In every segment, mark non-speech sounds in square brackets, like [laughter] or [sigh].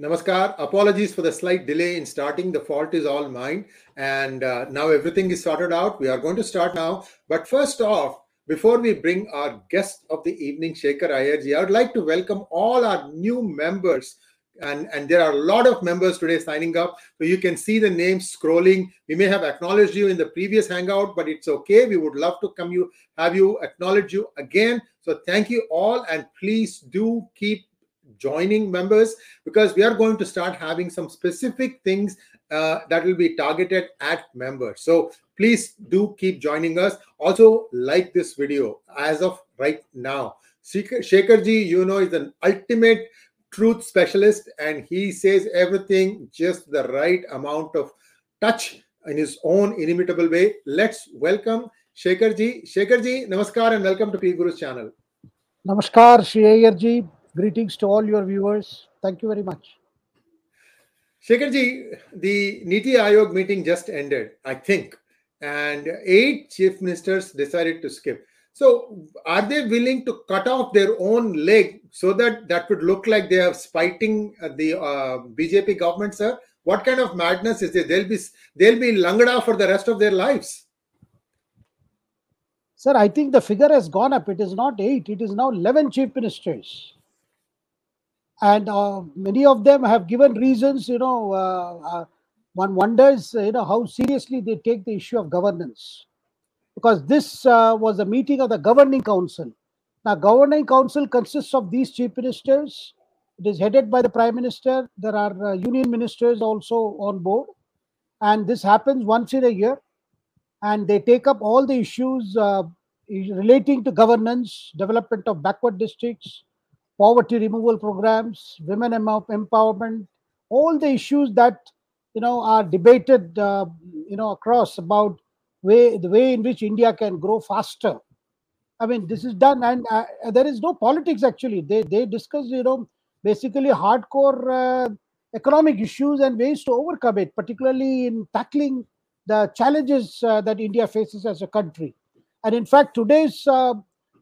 Namaskar. Apologies for the slight delay in starting. The fault is all mine. And uh, now everything is sorted out. We are going to start now. But first off, before we bring our guest of the evening, Shekhar Iyerji, I would like to welcome all our new members. And, and there are a lot of members today signing up. So you can see the names scrolling. We may have acknowledged you in the previous hangout, but it's okay. We would love to come you have you acknowledge you again. So thank you all, and please do keep joining members because we are going to start having some specific things uh, that will be targeted at members. So please do keep joining us. Also, like this video as of right now. Shekharji, you know, is an ultimate truth specialist and he says everything just the right amount of touch in his own inimitable way. Let's welcome Shekharji. Shekharji, namaskar and welcome to P Guru's channel. Namaskar, Shri Greetings to all your viewers. Thank you very much. Shekharji, the Niti Aayog meeting just ended, I think, and eight chief ministers decided to skip. So, are they willing to cut off their own leg so that that would look like they are spiting the uh, BJP government, sir? What kind of madness is this? They'll be they'll be in langada for the rest of their lives. Sir, I think the figure has gone up. It is not eight; it is now eleven chief ministers and uh, many of them have given reasons you know uh, uh, one wonders you know how seriously they take the issue of governance. Because this uh, was a meeting of the governing council. Now governing council consists of these chief ministers. It is headed by the prime minister. There are uh, union ministers also on board. And this happens once in a year. And they take up all the issues uh, relating to governance development of backward districts poverty removal programs, women empowerment, all the issues that you know are debated uh, you know across about way the way in which India can grow faster. I mean, this is done, and uh, there is no politics actually. They they discuss you know basically hardcore uh, economic issues and ways to overcome it, particularly in tackling the challenges uh, that India faces as a country. And in fact, today's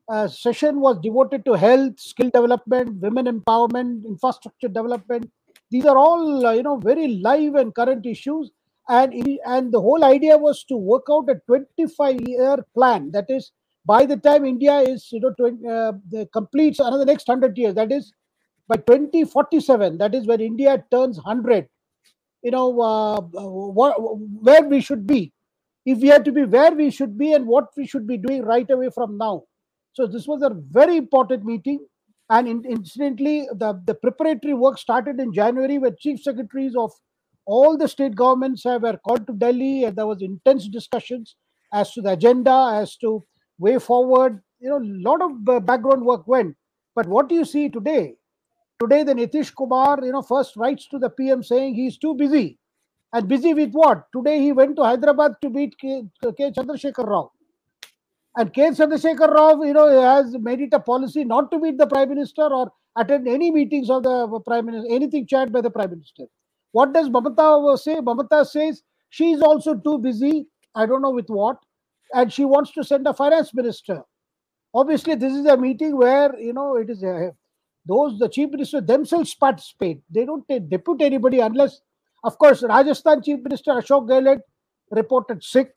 uh, session was devoted to health, skill development, women empowerment, infrastructure development. These are all uh, you know very live and current issues, and and the whole idea was to work out a 25 year plan. That is, by the time India is you know 20, uh, completes another next 100 years, that is by 2047, that is when India turns 100. You know uh, where we should be, if we had to be where we should be, and what we should be doing right away from now so this was a very important meeting. And in, incidentally, the, the preparatory work started in January where chief secretaries of all the state governments were called to Delhi and there was intense discussions as to the agenda, as to way forward. You know, a lot of background work went. But what do you see today? Today, the Nitish Kumar, you know, first writes to the PM saying he's too busy. And busy with what? Today he went to Hyderabad to meet K. K. Chandrasekhar Rao. And K. Chandrasekhar Rao, you know, has made it a policy not to meet the Prime Minister or attend any meetings of the Prime Minister, anything chaired by the Prime Minister. What does Mamata say? Mamata says she is also too busy. I don't know with what. And she wants to send a finance minister. Obviously, this is a meeting where, you know, it is a, those, the chief minister themselves participate. They don't they depute anybody unless, of course, Rajasthan chief minister Ashok Gehlot reported sick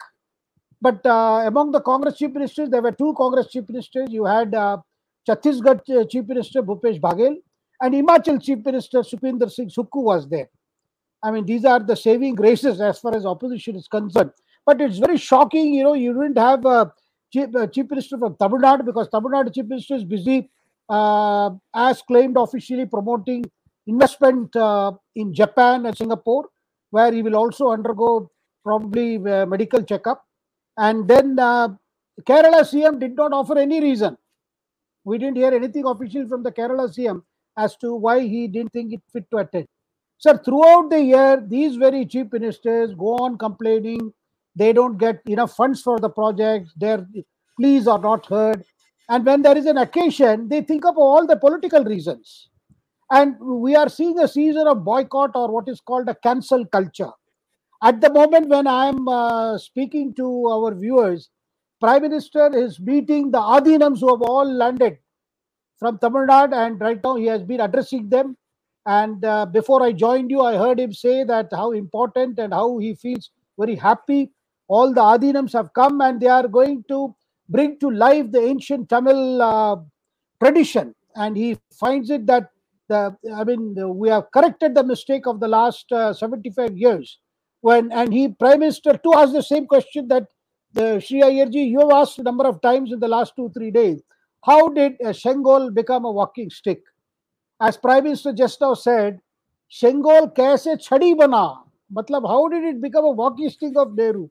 but uh, among the Congress chief ministers, there were two Congress chief ministers. You had uh, Chhattisgarh chief minister Bhupesh Baghel and Himachal chief minister Sukhwinder Singh Sukhu was there. I mean, these are the saving graces as far as opposition is concerned. But it's very shocking, you know, you didn't have a chief, a chief minister from Tamil Nadu because Tamil Nadu chief minister is busy, uh, as claimed officially, promoting investment uh, in Japan and Singapore, where he will also undergo probably uh, medical checkup. And then uh, Kerala CM did not offer any reason. We didn't hear anything official from the Kerala CM as to why he didn't think it fit to attend. Sir, throughout the year, these very chief ministers go on complaining they don't get enough funds for the projects, their pleas are not heard. And when there is an occasion, they think of all the political reasons. And we are seeing a season of boycott or what is called a cancel culture. At the moment when I am uh, speaking to our viewers, Prime Minister is meeting the Adinams who have all landed from Tamil Nadu, and right now he has been addressing them. And uh, before I joined you, I heard him say that how important and how he feels very happy. All the Adinams have come and they are going to bring to life the ancient Tamil uh, tradition. And he finds it that the, I mean, we have corrected the mistake of the last uh, 75 years. When and he, Prime Minister, too, asked the same question that the Sri Iyerji, you have asked a number of times in the last two, three days. How did uh, Shengol become a walking stick? As Prime Minister just now said, Shengol kaise chadi bana? Matlab, how did it become a walking stick of Nehru?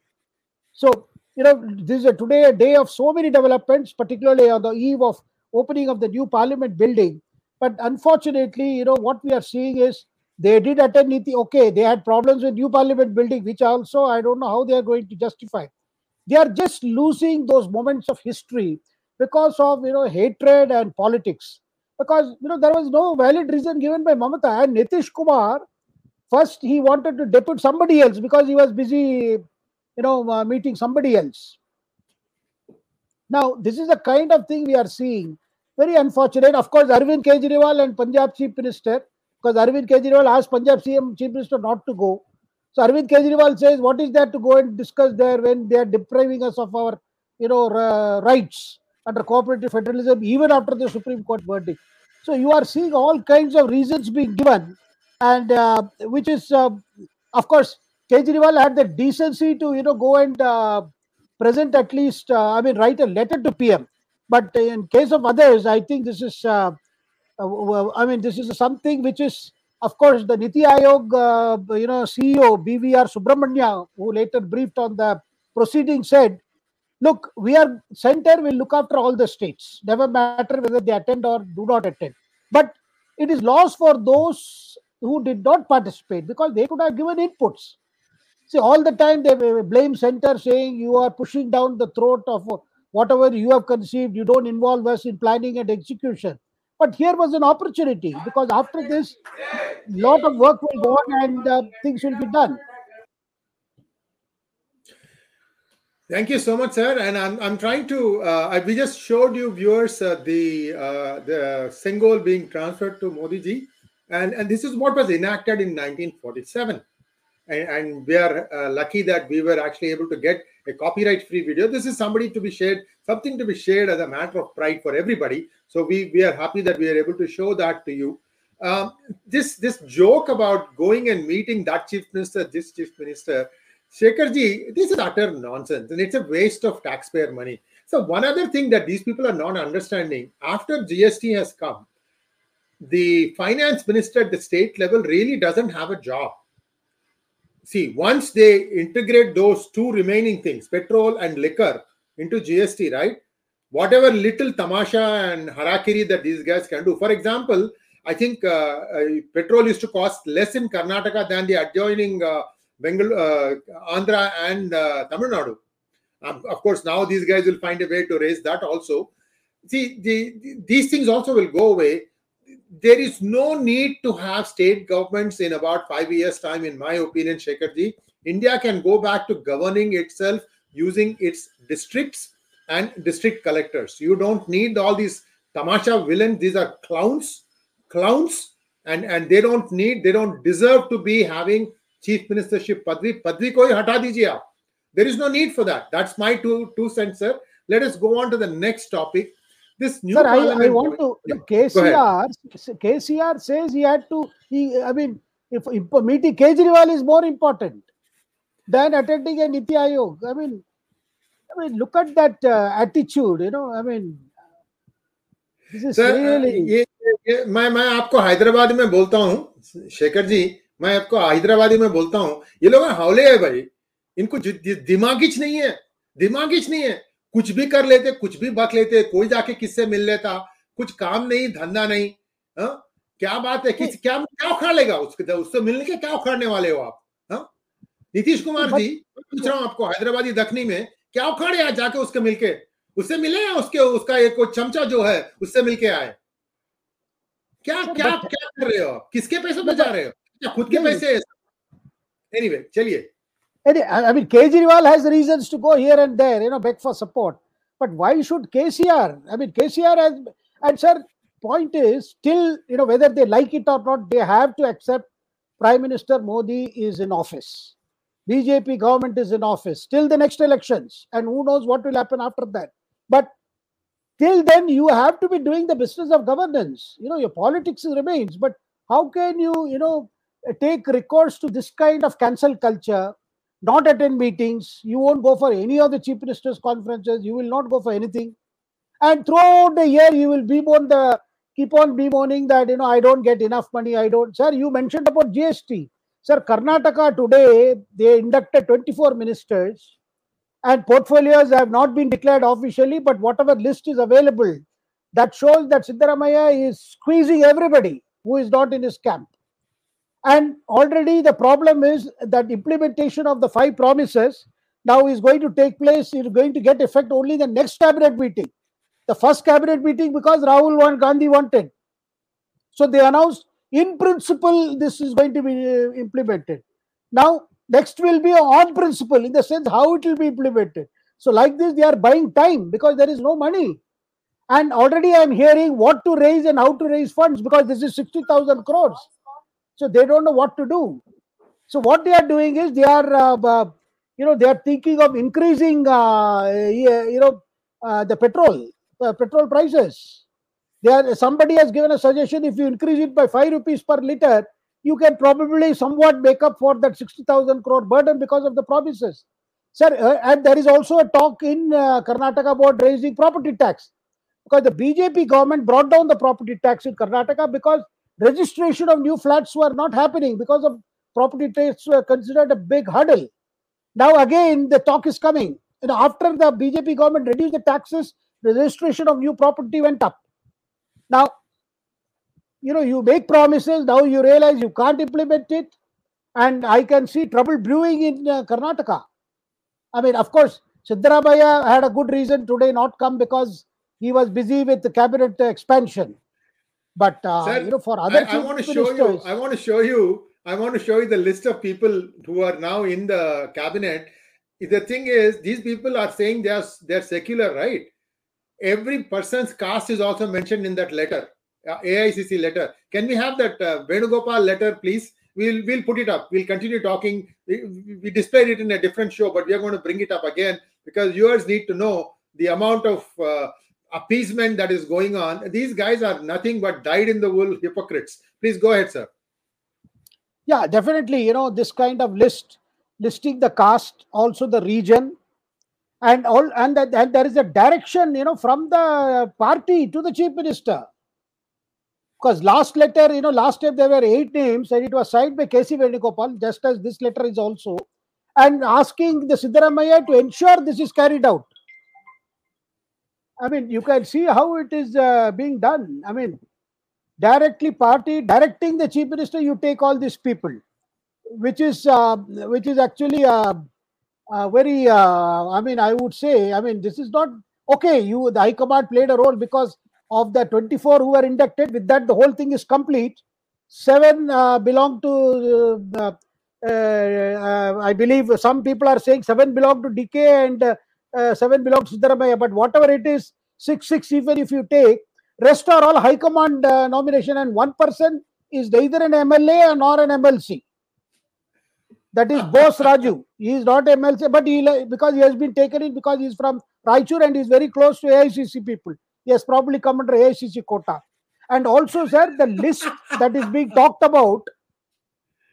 So, you know, this is a, today a day of so many developments, particularly on the eve of opening of the new parliament building. But unfortunately, you know, what we are seeing is they did attend Niti. Okay, they had problems with new parliament building, which also I don't know how they are going to justify. They are just losing those moments of history because of you know hatred and politics. Because you know there was no valid reason given by Mamata and Nitish Kumar. First, he wanted to depute somebody else because he was busy, you know, uh, meeting somebody else. Now, this is the kind of thing we are seeing. Very unfortunate. Of course, Arvind Kejriwal and Punjab Chief Minister, because Arvind Kejriwal asked Punjab CM Chief Minister not to go. So Arvind Kejriwal says, "What is there to go and discuss there when they are depriving us of our, you know, uh, rights under cooperative federalism, even after the Supreme Court verdict?" So you are seeing all kinds of reasons being given, and uh, which is, uh, of course, Kejriwal had the decency to, you know, go and uh, present at least, uh, I mean, write a letter to PM. But in case of others, I think this is, uh, I mean, this is something which is of course, the Niti Aayog, uh, you know, CEO BVR Subrahmanyam, who later briefed on the proceeding, said, "Look, we are center will look after all the states. Never matter whether they attend or do not attend. But it is loss for those who did not participate because they could have given inputs. See, all the time they blame center, saying you are pushing down the throat of whatever you have conceived. You don't involve us in planning and execution." But here was an opportunity because after this, lot of work will go on and uh, things will be done. Thank you so much, sir. And I'm, I'm trying to. Uh, we just showed you viewers uh, the uh, the Sengol being transferred to Modi ji, and and this is what was enacted in 1947. And, and we are uh, lucky that we were actually able to get a copyright-free video. This is somebody to be shared, something to be shared as a matter of pride for everybody. So we we are happy that we are able to show that to you. Um, this this joke about going and meeting that chief minister, this chief minister, Shekharji, this is utter nonsense and it's a waste of taxpayer money. So, one other thing that these people are not understanding after GST has come, the finance minister at the state level really doesn't have a job. See, once they integrate those two remaining things, petrol and liquor, into GST, right? Whatever little tamasha and harakiri that these guys can do. For example, I think uh, uh, petrol used to cost less in Karnataka than the adjoining uh, Bengal, uh, Andhra and uh, Tamil Nadu. Um, of course, now these guys will find a way to raise that also. See, the, the, these things also will go away. There is no need to have state governments in about five years' time, in my opinion, Shekharji. India can go back to governing itself using its districts and district collectors. You don't need all these tamasha villains. These are clowns, clowns, and, and they don't need, they don't deserve to be having chief ministership padvi. Padvi koi hata dijiye aap. There is no need for that. That's my two two cents, sir. Let us go on to the next topic. This new Sir, I, I want to yeah. KCR. KCR says he had to. He, I mean, if, if meeting Kejriwal is more important than attending a Niti Aayog. I mean, I mean, look at that uh, attitude. You know, I mean, this is Sir, really. ये, ये मैं मैं आपको हैदराबाद में बोलता हूँ शेखर जी मैं आपको हैदराबादी में बोलता हूँ ये लोग हावले है भाई इनको दिमागिच नहीं है दिमागिच नहीं है कुछ भी कर लेते कुछ भी बक लेते कोई जाके किससे मिल लेता कुछ काम नहीं धंधा नहीं हा? क्या बात है किस क्या क्या उखाड़ लेगा उसके उससे मिलने के क्या उखाड़ने वाले हो आप हा? नीतीश कुमार जी पूछ रहा हूँ आपको हैदराबादी दखनी में क्या उखाड़े आज जाके उसके मिलके उससे मिले या उसके उसका एक चमचा जो है उससे मिलके आए क्या क्या क्या कर रहे हो किसके पैसों जा रहे हो क्या खुद के पैसे anyway चलिए I mean, Kejriwal has reasons to go here and there, you know, beg for support. But why should KCR? I mean, KCR has, and sir, point is still, you know, whether they like it or not, they have to accept Prime Minister Modi is in office. BJP government is in office till the next elections, and who knows what will happen after that. But till then, you have to be doing the business of governance. You know, your politics remains, but how can you, you know, take recourse to this kind of cancel culture? Not attend meetings. You won't go for any of the chief ministers' conferences. You will not go for anything and throughout the year you will bemoan the keep on bemoaning that you know i don't get enough money i don't sir you mentioned about gst sir karnataka today they inducted 24 ministers and portfolios have not been declared officially but whatever list is available that shows that Siddaramaiah is squeezing everybody who is not in his camp and already the problem is that implementation of the five promises now is going to take place is going to get effect only the next cabinet meeting the first cabinet meeting because Rahul Gandhi wanted. So they announced in principle this is going to be uh, implemented. Now next will be on principle in the sense how it will be implemented. So like this they are buying time because there is no money. And already I am hearing what to raise and how to raise funds because this is 60,000 crores. So they don't know what to do. So what they are doing is they are, uh, uh, you know, they are thinking of increasing, uh, you know, uh, the petrol uh, petrol prices. There, somebody has given a suggestion if you increase it by 5 rupees per liter, you can probably somewhat make up for that 60,000 crore burden because of the promises. Sir, uh, and there is also a talk in uh, Karnataka about raising property tax because the BJP government brought down the property tax in Karnataka because registration of new flats were not happening because of property tax were considered a big hurdle. Now again, the talk is coming. Know, after the BJP government reduced the taxes, the registration of new property went up. Now, you know, you make promises, now you realize you can't implement it. And I can see trouble brewing in uh, Karnataka. I mean, of course, Siddaramaiah had a good reason today not come because he was busy with the cabinet expansion. But uh, Sir, you know, for other I, I want to show you. I want to show you. I want to show you the list of people who are now in the cabinet. The thing is, these people are saying they are they're secular, right? Every person's caste is also mentioned in that letter, uh, AICC letter. Can we have that uh, Venugopal letter, please? We'll we'll put it up. We'll continue talking. We, we displayed it in a different show, but we are going to bring it up again because viewers need to know the amount of uh, appeasement that is going on. These guys are nothing but dyed in the wool hypocrites. Please go ahead, sir. Yeah, definitely. You know, this kind of list, listing the caste, also the region, and all and, that, and there is a direction you know from the party to the chief minister. Because last letter you know last time there were eight names and it was signed by KC Venugopal just as this letter is also. And asking the Siddaramaiah to ensure this is carried out. I mean you can see how it is uh, being done. I mean directly party directing the chief minister you take all these people. Which is uh, which is actually uh, uh, very, uh, I mean, I would say, I mean, this is not okay. You, the High Command played a role because of the 24 who were inducted. With that, the whole thing is complete. Seven uh, belong to, uh, uh, uh, I believe some people are saying seven belong to DK and seven belong to Siddaramaiah. But whatever it is, six, six, even if you take, rest are all High Command nomination, and one person is neither an MLA nor an MLC. That is Boseraju. He is not MLC, but he because he has been taken in because he is from Raichur and he is very close to AICC people. He has probably come under AICC quota. And also, sir, the list [laughs] that is being talked about,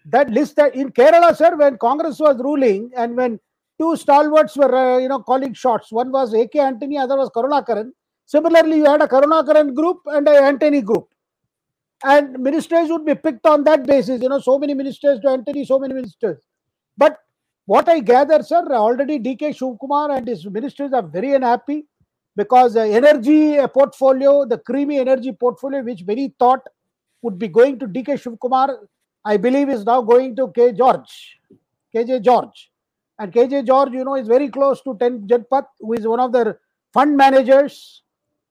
that list that in Kerala, sir, when Congress was ruling and when two stalwarts were, uh, you know, calling shots, one was AK Antony, other was Karunakaran. Similarly, you had a Karunakaran group and an Antony group and ministers would be picked on that basis. You know, so many ministers to Antony, so many ministers. But what I gather, sir, already DK Shivkumar and his ministers are very unhappy because the energy portfolio, the creamy energy portfolio, which many thought would be going to DK Shivkumar, I believe is now going to K. George, KJ George. And KJ George, you know, is very close to 10 Janpath, who is one of the fund managers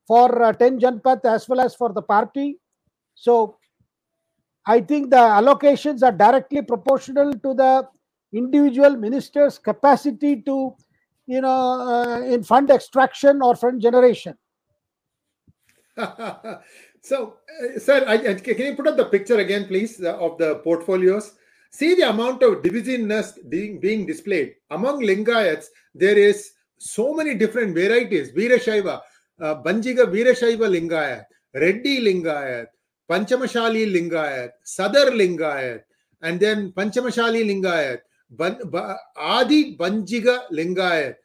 for uh, 10 Janpath as well as for the party. So I think the allocations are directly proportional to the individual minister's capacity to, you know, uh, in fund extraction or fund generation. [laughs] So, uh, sir, I, I, can you put up the picture again, please, of the portfolios? See the amount of divisiveness being, being displayed. Among Lingayats, there is so many different varieties. Veerashaiva, uh, Banjiga Veerashaiva Lingayat, Reddy Lingayat, Panchamashali Lingayat, Sadar Lingayat, and then Panchamashali Lingayat, Adi Banjiga Lingayat.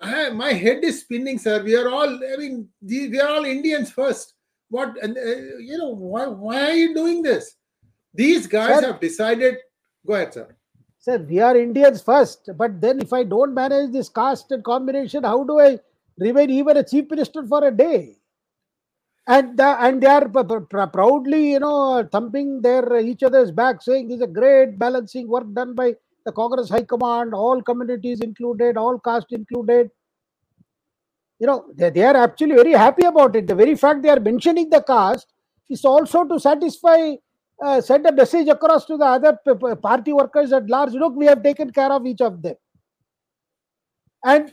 I, my head is spinning, sir. We are all, I mean, we are all Indians first. What, and, uh, you know, why, why are you doing this? These guys sir, have decided. Go ahead, sir. Sir, we are Indians first. But then if I don't manage this caste and combination, how do I remain even a chief minister for a day? and the, and they are proudly you know thumping their each other's back saying this is a great balancing work done by the congress high command all communities included all caste included you know they, they are actually very happy about it the very fact they are mentioning the caste is also to satisfy uh, send a message across to the other party workers at large look we have taken care of each of them and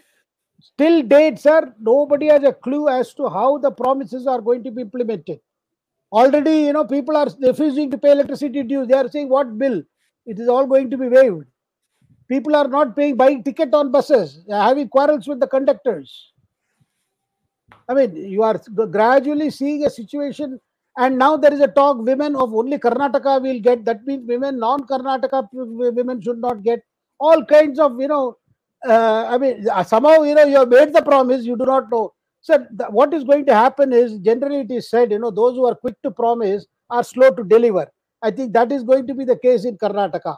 Still date, sir, nobody has a clue as to how the promises are going to be implemented. Already, you know, people are refusing to pay electricity dues. They are saying, what bill? It is all going to be waived. People are not paying, buying ticket on buses. Having quarrels with the conductors. I mean, you are gradually seeing a situation and now there is a talk women of only Karnataka will get. That means women, non-Karnataka women should not get. All kinds of, you know, uh, I mean, uh, somehow, you know, you have made the promise, you do not know. So, the, what is going to happen is generally it is said, you know, those who are quick to promise are slow to deliver. I think that is going to be the case in Karnataka.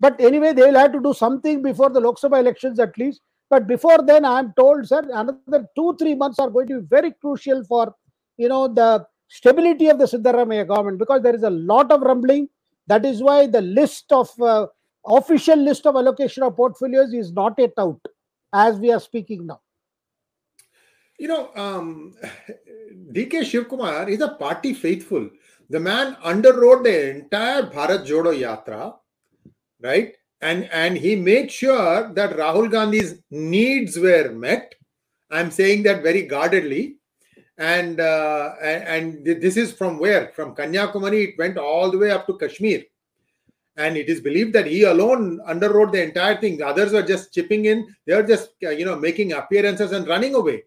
But anyway, they will have to do something before the Lok Sabha elections at least. But before then, I am told, sir, another two, three months are going to be very crucial for, you know, the stability of the Siddaramaiah government because there is a lot of rumbling. That is why the list of uh, official list of allocation of portfolios is not yet out as we are speaking now. You know, um, DK Shivkumar is a party faithful. The man underrode the entire Bharat Jodo Yatra, right? And and he made sure that Rahul Gandhi's needs were met. I'm saying that very guardedly. And uh, and, this is from where? From Kanyakumari, it went all the way up to Kashmir and it is believed that he alone underwrote the entire thing the others were just chipping in they are just uh, you know making appearances and running away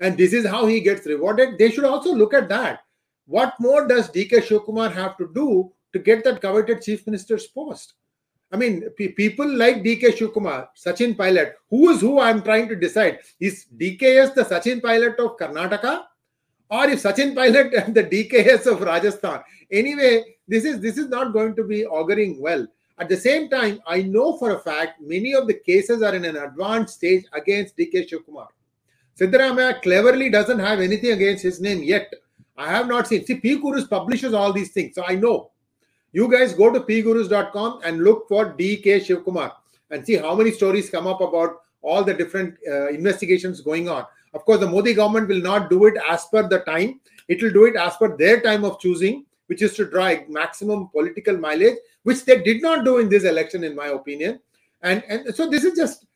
and this is how he gets rewarded they should also look at that what more does dk shivkumar have to do to get that coveted chief minister's post i mean people like dk shivkumar sachin pilot who is who i'm trying to decide is dks the sachin pilot of karnataka or if Sachin Pilot and [laughs] the DKS of Rajasthan. Anyway, this is this is not going to be auguring well. At the same time, I know for a fact many of the cases are in an advanced stage against DK Shivkumar. Siddaramaiah cleverly doesn't have anything against his name yet. I have not seen. See, P Gurus publishes all these things, so I know. You guys go to pgurus.com and look for DK Shivkumar and see how many stories come up about all the different uh, investigations going on. Of course, the Modi government will not do it as per the time. It will do it as per their time of choosing, which is to draw maximum political mileage, which they did not do in this election, in my opinion. And and so this is just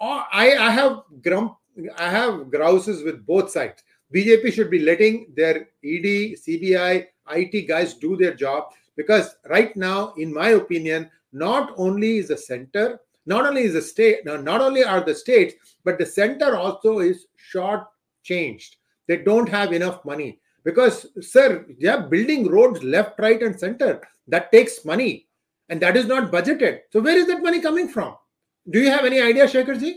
uh, I I have grump I have grouses with both sides. BJP should be letting their ED, CBI, IT guys do their job because right now, in my opinion, not only is the center, not only is the state, not only are the states, but the center also is short changed. They don't have enough money because, sir, they are building roads left, right, and center. That takes money and that is not budgeted. So, where is that money coming from? Do you have any idea, Shekharji?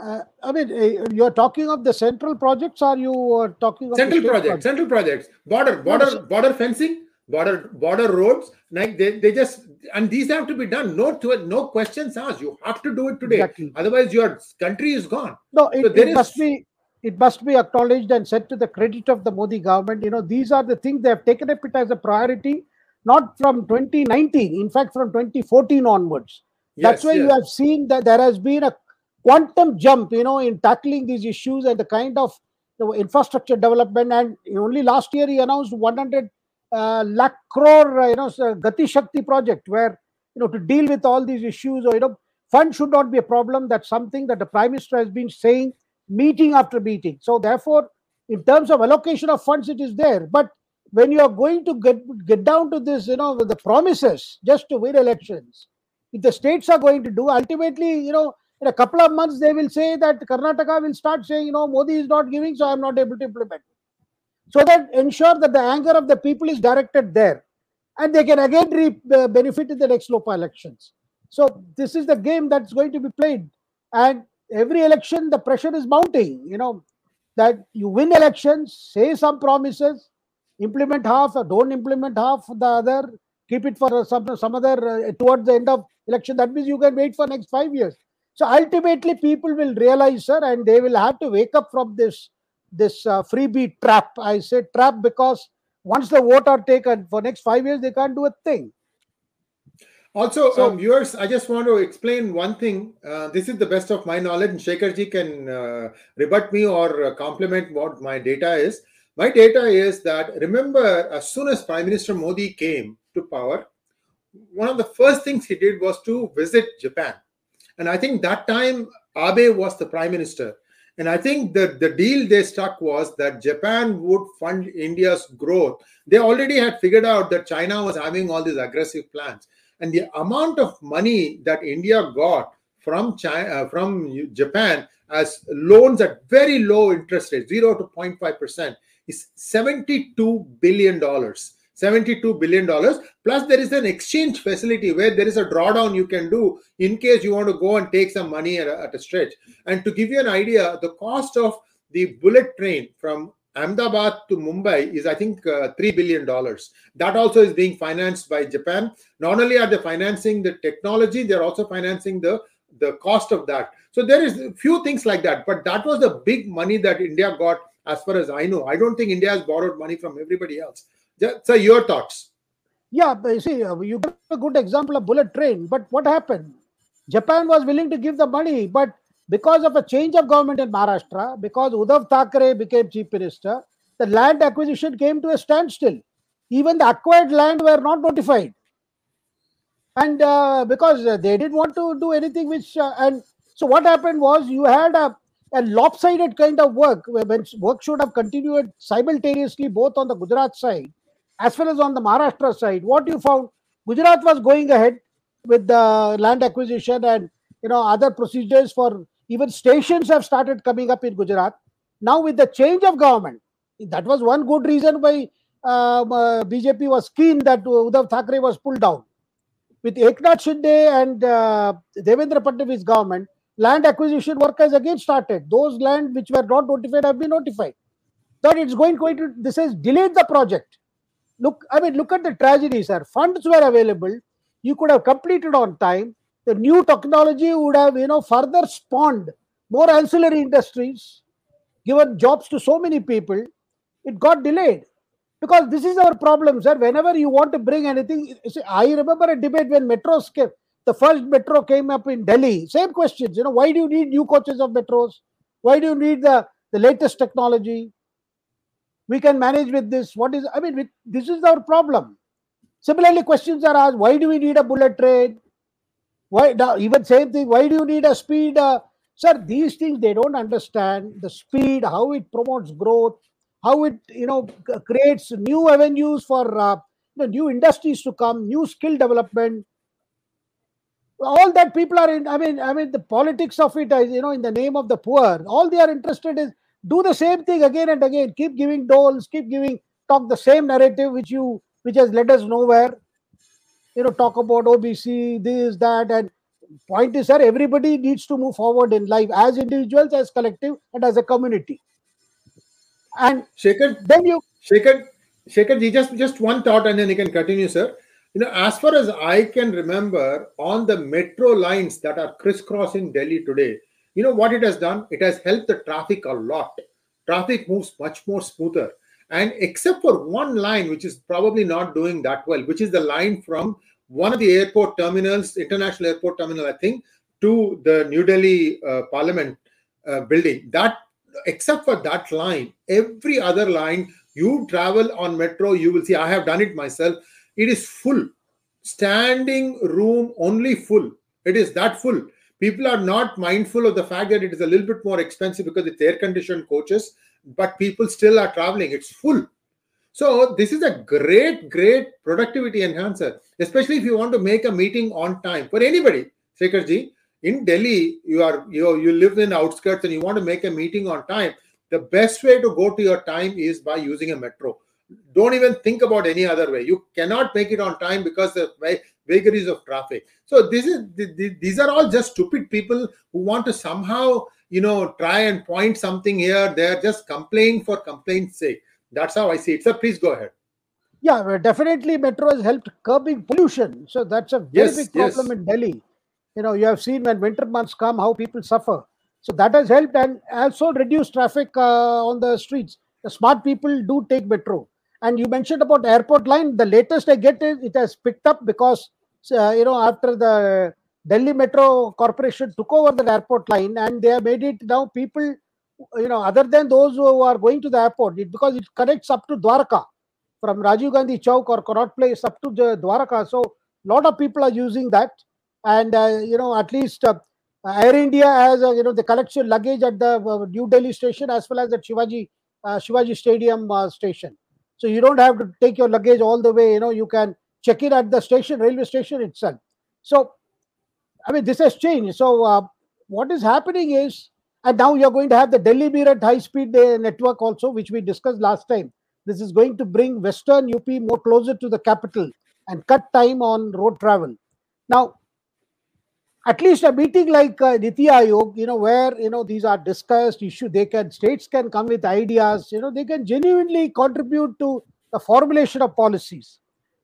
Uh, I mean, uh, you're talking of the central projects, or you are talking of central projects? Project? Central projects, border, border, border fencing, border, border roads. Like they, they just and these have to be done. No, to no questions asked. You have to do it today. Exactly. Otherwise, your country is gone. No, it, so it is... must be it must be acknowledged and said to the credit of the Modi government. You know, these are the things they have taken up it as a priority, not from 2019. In fact, from 2014 onwards. Yes, That's why yes. you have seen that there has been a quantum jump, you know, in tackling these issues and the kind of the infrastructure development. And only last year he announced 100 uh, lakh crore, uh, you know, Gati Shakti project where, you know, to deal with all these issues or, you know, fund should not be a problem. That's something that the Prime Minister has been saying meeting after meeting. So therefore, in terms of allocation of funds, it is there. But when you are going to get get down to this, you know, the promises just to win elections, if the states are going to do, ultimately, you know, in a couple of months they will say that Karnataka will start saying, you know, Modi is not giving, so I am not able to implement. So that ensure that the anger of the people is directed there, and they can again reap the benefit in the next local elections. So this is the game that's going to be played, and every election the pressure is mounting. You know that you win elections, say some promises, implement half, or don't implement half the other, keep it for some some other uh, towards the end of election. That means you can wait for next five years. So ultimately, people will realize, sir, and they will have to wake up from this this uh, freebie trap. I say trap because once the vote are taken for next five years, they can't do a thing. Also, so, um, viewers, I just want to explain one thing. Uh, this is the best of my knowledge, and Shekharji can uh, rebut me or uh, compliment what my data is. My data is that remember, as soon as Prime Minister Modi came to power, one of the first things he did was to visit Japan. And I think that time Abe was the prime minister. And I think that the deal they struck was that Japan would fund India's growth. They already had figured out that China was having all these aggressive plans. And the amount of money that India got from China, uh, from Japan as loans at very low interest rates, 0 to 0.5%, is $72 billion. 72 billion dollars plus there is an exchange facility where there is a drawdown you can do in case you want to go and take some money at a, at a stretch and to give you an idea the cost of the bullet train from Ahmedabad to Mumbai is, I think, uh, three billion dollars. That also is being financed by Japan. Not only are they financing the technology, they're also financing the the cost of that. So there is a few things like that. But that was the big money that India got, as far as I know. I don't think India has borrowed money from everybody else. So, your thoughts? Yeah, you see, uh, you give a good example of bullet train, but what happened? Japan was willing to give the money, but because of a change of government in Maharashtra, because Uddhav Thackeray became chief minister, the land acquisition came to a standstill. Even the acquired land were not notified, and uh, because they didn't want to do anything which uh, and so what happened was you had a a lopsided kind of work where work should have continued simultaneously both on the Gujarat side as well as on the Maharashtra side. What you found, Gujarat was going ahead with the land acquisition and you know other procedures for even stations have started coming up in Gujarat. Now with the change of government, that was one good reason why um, uh, BJP was keen that Uddhav Thackeray was pulled down. With Eknath Shinde and uh, Devendra Fadnavis government, land acquisition work has again started. Those land which were not notified have been notified. That it's going, going to this has delayed the project. Look, I mean, look at the tragedy, sir. Funds were available. You could have completed on time. The new technology would have, you know, further spawned more ancillary industries, given jobs to so many people. It got delayed because this is our problem, sir. Whenever you want to bring anything, see, I remember a debate when metros came the first metro came up in Delhi. Same questions, you know, why do you need new coaches of metros? Why do you need the, the latest technology? We can manage with this. What is, I mean, with, this is our problem. Similarly, questions are asked, why do we need a bullet train? Why, even same thing, why do you need a speed? Uh, sir, these things they don't understand the speed, how it promotes growth, how it, you know, creates new avenues for uh, new industries to come, new skill development all that people are in i mean i mean the politics of it is you know in the name of the poor all they are interested is do the same thing again and again. Keep giving doles keep giving talk the same narrative which you which has led us nowhere. You know talk about obc this that and point is sir everybody needs to move forward in life as individuals as collective and as a community. And Shekhar, then you Shekhar, Shekhar, just just one thought and then you can continue sir. You know, as far as I can remember, on the metro lines that are crisscrossing Delhi today, you know what it has done? It has helped the traffic a lot. Traffic moves much more smoother. And except for one line, which is probably not doing that well, which is the line from one of the airport terminals, international airport terminal, I think, to the New Delhi uh, Parliament uh, building. That, except for that line, every other line you travel on metro, you will see. I have done it myself it is full. Standing room only full. It is that full. People are not mindful of the fact that it is a little bit more expensive because it's air conditioned coaches but people still are traveling. It's full. So this is a great, great productivity enhancer, especially if you want to make a meeting on time for anybody. Shekharji, in Delhi, you are you you live in outskirts and you want to make a meeting on time. The best way to go to your time is by using a metro. Don't even think about any other way. You cannot make it on time because the vagaries of traffic. So this is these are all just stupid people who want to somehow you know try and point something here. They're just complaining for complaint's sake. That's how I see it. So please go ahead. Yeah, definitely metro has helped curbing pollution. So that's a very Yes, big problem yes. in Delhi. You know, you have seen when winter months come how people suffer. So that has helped and also reduced traffic uh, on the streets. The smart people do take metro. And you mentioned about airport line. The latest I get is it has picked up because uh, you know after the Delhi Metro Corporation took over the airport line and they have made it now people you know other than those who are going to the airport it, because it connects up to Dwarka from Rajiv Gandhi Chowk or Connaught Place up to the Dwarka. So a lot of people are using that, and uh, you know at least uh, Air India has uh, you know the collection luggage at the uh, New Delhi station as well as at Shivaji uh, Shivaji Stadium uh, station. So you don't have to take your luggage all the way. You know you can check in at the station, railway station itself. So I mean this has changed. So uh, what is happening is, and now you're going to have the Delhi Meerut high speed network also, which we discussed last time. This is going to bring Western UP more closer to the capital and cut time on road travel. Now, at least a meeting like uh, Niti Aayog, you know, where you know these are discussed, issue they can states can come with ideas, you know, they can genuinely contribute to the formulation of policies.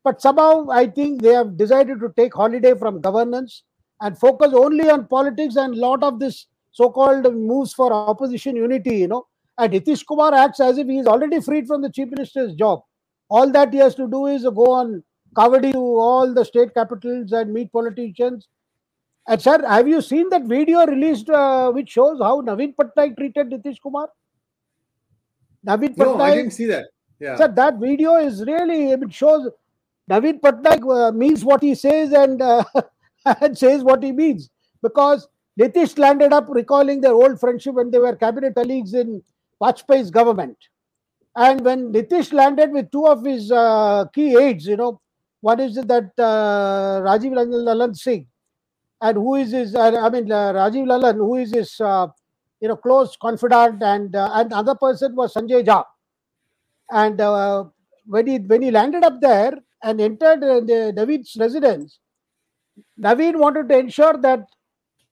But somehow I think they have decided to take holiday from governance and focus only on politics and lot of this so-called moves for opposition unity, you know. And Nitish Kumar acts as if he is already freed from the chief minister's job. All that he has to do is go on Kavadi to all the state capitals and meet politicians. And sir, have you seen that video released uh, which shows how Naveen Patnaik treated Nitish Kumar? Naveen No, I didn't see that. Yeah. sir, that video is really, it shows Naveen Patnaik uh, means what he says and, uh, [laughs] and says what he means. Because Nitish landed up recalling their old friendship when they were cabinet colleagues in Vajpayee's government. And when Nitish landed with two of his uh, key aides, you know, one is that uh, Rajiv Lalan Lalan Singh, and who is his, uh, I mean, uh, Rajiv Lalan, who is his, uh, you know, close confidant, and and other person was Sanjay Jha. And when he when he landed up there and entered the Naveen's residence, Naveen wanted to ensure that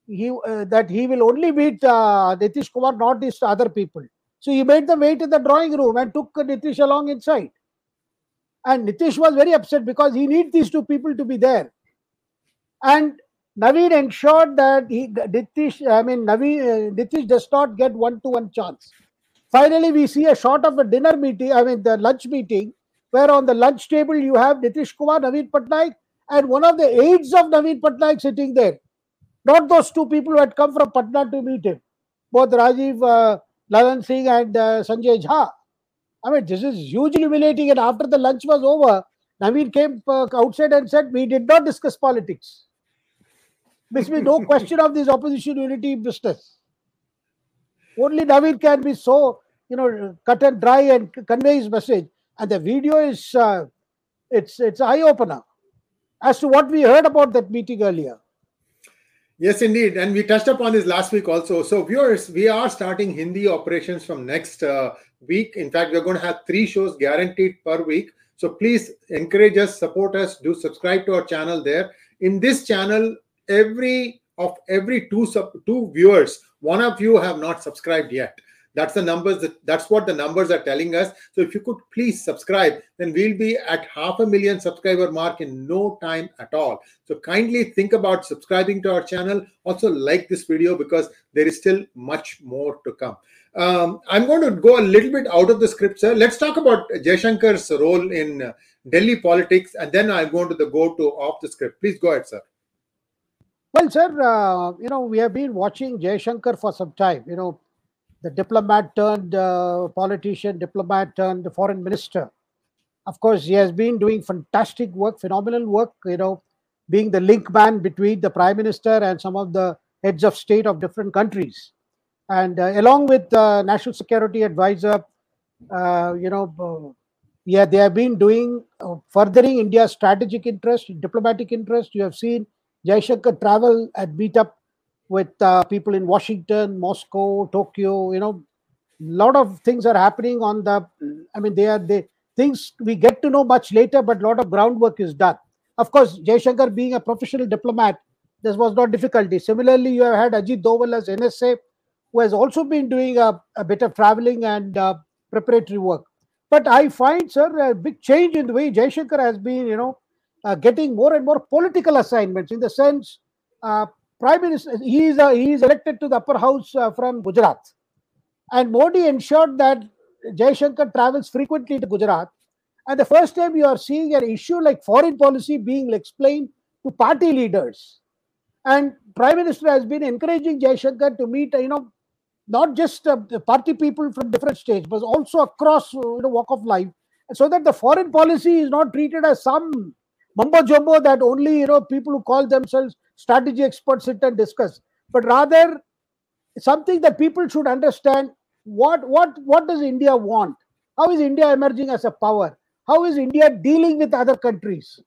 he uh, that he will only meet uh, Nitish Kumar, not these other people. So he made them wait in the drawing room and took Nitish along inside. And Nitish was very upset because he needs these two people to be there. And Naveen ensured that he I mean Naveen, uh, Nitish does not get one-to-one chance. Finally, we see a shot of a dinner meeting, I mean the lunch meeting, where on the lunch table you have Nitish Kumar, Naveen Patnaik, and one of the aides of Naveen Patnaik sitting there. Not those two people who had come from Patna to meet him, both Rajiv uh, Lalan Singh and uh, Sanjay Jha. I mean, this is hugely humiliating. And after the lunch was over, Naveen came uh, outside and said, We did not discuss politics. Makes me no question of this opposition unity business. Only Naveen can be so, you know, cut and dry and convey his message. And the video is, uh, it's it's eye opener as to what we heard about that meeting earlier. Yes, indeed. And we touched upon this last week also. So, viewers, we are starting Hindi operations from next uh, week. In fact, we're going to have three shows guaranteed per week. So, please encourage us, support us, do subscribe to our channel there. In this channel, every of every two sub, two viewers, one of you have not subscribed yet. That's the numbers. That, that's what the numbers are telling us. So, if you could please subscribe, then we'll be at half a million subscriber mark in no time at all. So kindly think about subscribing to our channel. Also like this video because there is still much more to come. Um, I'm going to go a little bit out of the script, sir. Let's talk about Jaishankar's role in uh, Delhi politics, and then I'm going to the go to off the script. Please go ahead, sir. Well, sir, uh, you know, we have been watching Jaishankar for some time. You know, the diplomat turned uh, politician, diplomat turned foreign minister. Of course, he has been doing fantastic work, phenomenal work, you know, being the link man between the prime minister and some of the heads of state of different countries. and uh, along with uh, National Security Advisor, uh, you know, uh, yeah, they have been doing furthering India's strategic interest, diplomatic interest. You have seen Jaishankar travel and meet up with uh, people in Washington, Moscow, Tokyo. You know, a lot of things are happening on the. I mean, they are they things we get to know much later, but a lot of groundwork is done. Of course, Jaishankar being a professional diplomat, this was not difficulty. Similarly, you have had Ajit Doval as NSA, who has also been doing a, a bit of traveling and uh, preparatory work. But I find, sir, a big change in the way Jaishankar has been, you know, uh, getting more and more political assignments in the sense, uh, Prime Minister, he is, uh, he is elected to the upper house uh, from Gujarat. And Modi ensured that Jaishankar travels frequently to Gujarat. And the first time you are seeing an issue like foreign policy being explained to party leaders. And Prime Minister has been encouraging Jaishankar to meet, you know, not just uh, the party people from different states, but also across you know, walk of life, so that the foreign policy is not treated as some mumbo jumbo that only you know people who call themselves strategy experts sit and discuss, but rather something that people should understand what what what does India want? How is India emerging as a power? How is India dealing with other countries?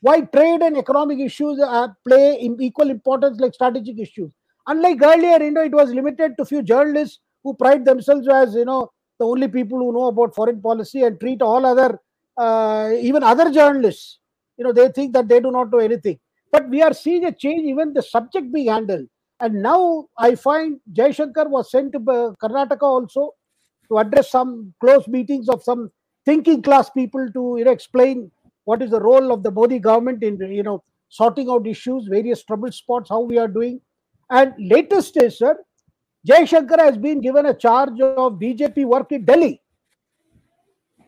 Why trade and economic issues play equal importance like strategic issues? Unlike earlier, you know, it was limited to few journalists who pride themselves as you know the only people who know about foreign policy and treat all other uh, even other journalists. You know, they think that they do not know anything. But we are seeing a change, even the subject being handled. And now I find Jaishankar was sent to uh, Karnataka also to address some close meetings of some thinking class people to you know, explain what is the role of the Modi government in you know sorting out issues, various trouble spots, how we are doing. And latest is, sir, Jaishankar has been given a charge of BJP work in Delhi.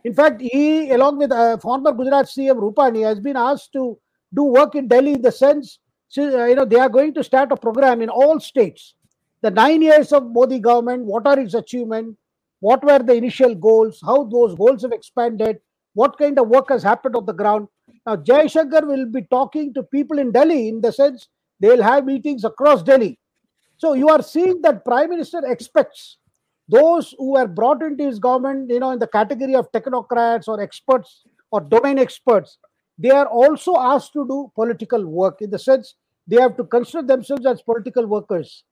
In fact, he, along with uh, former Gujarat CM Rupani, has been asked to do work in Delhi in the sense, uh, you know, they are going to start a program in all states. The nine years of Modi government, what are its achievements, what were the initial goals, how those goals have expanded, what kind of work has happened on the ground. Now, Jaishankar will be talking to people in Delhi in the sense they'll have meetings across Delhi. So you are seeing that Prime Minister expects those who were brought into his government, you know, in the category of technocrats or experts or domain experts, they are also asked to do political work in the sense they have to consider themselves as political workers.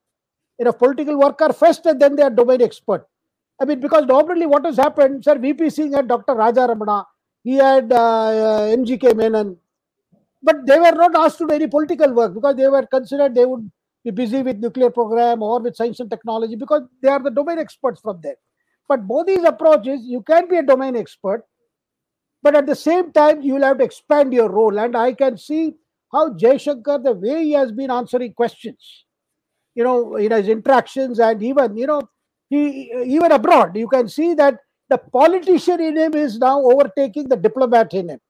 You know, political worker first and then they are domain expert. I mean, because normally what has happened, sir, VP Singh had Dr. Raja Ramanna, he had uh, MGK Menon, but they were not asked to do any political work because they were considered they would be busy with nuclear program or with science and technology because they are the domain experts from there. But both these approaches, you can be a domain expert, but at the same time you will have to expand your role. And I can see how Jaishankar, the way he has been answering questions, you know, in his interactions and even, you know, he even abroad, you can see that the politician in him is now overtaking the diplomat in him.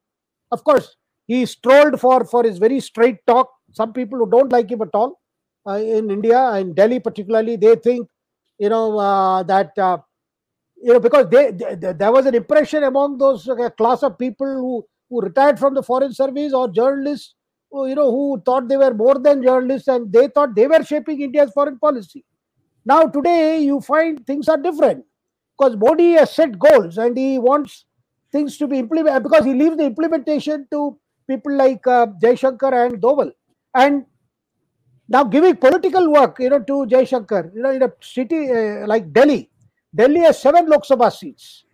Of course, he is trolled for for his very straight talk. Some people who don't like him at all in India, in Delhi particularly, they think you know uh, that uh, you know because they, they, there was an impression among those uh, class of people who who retired from the foreign service or journalists who, you know who thought they were more than journalists and they thought they were shaping India's foreign policy. Now today you find things are different because Modi has set goals and he wants things to be implemented because he leaves the implementation to people like uh, Jaishankar and Doval. And now giving political work, you know, to Jaishankar, you know, in a city uh, like Delhi, Delhi has seven Lok Sabha seats.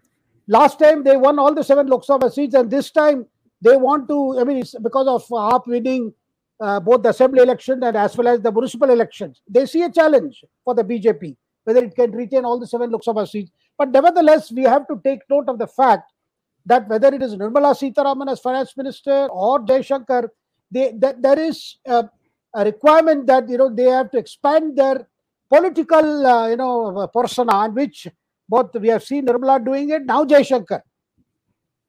Last time they won all the seven Lok Sabha seats, and this time they want to. I mean, it's because of AAP winning uh, both the assembly election and as well as the municipal elections. They see a challenge for the BJP whether it can retain all the seven Lok Sabha seats. But nevertheless, we have to take note of the fact that whether it is Nirmala Sitharaman as finance minister or Jaishankar, they that there is a, a, requirement that you know they have to expand their political uh, you know persona, on which both we have seen Nirmala doing it now. Jaishankar,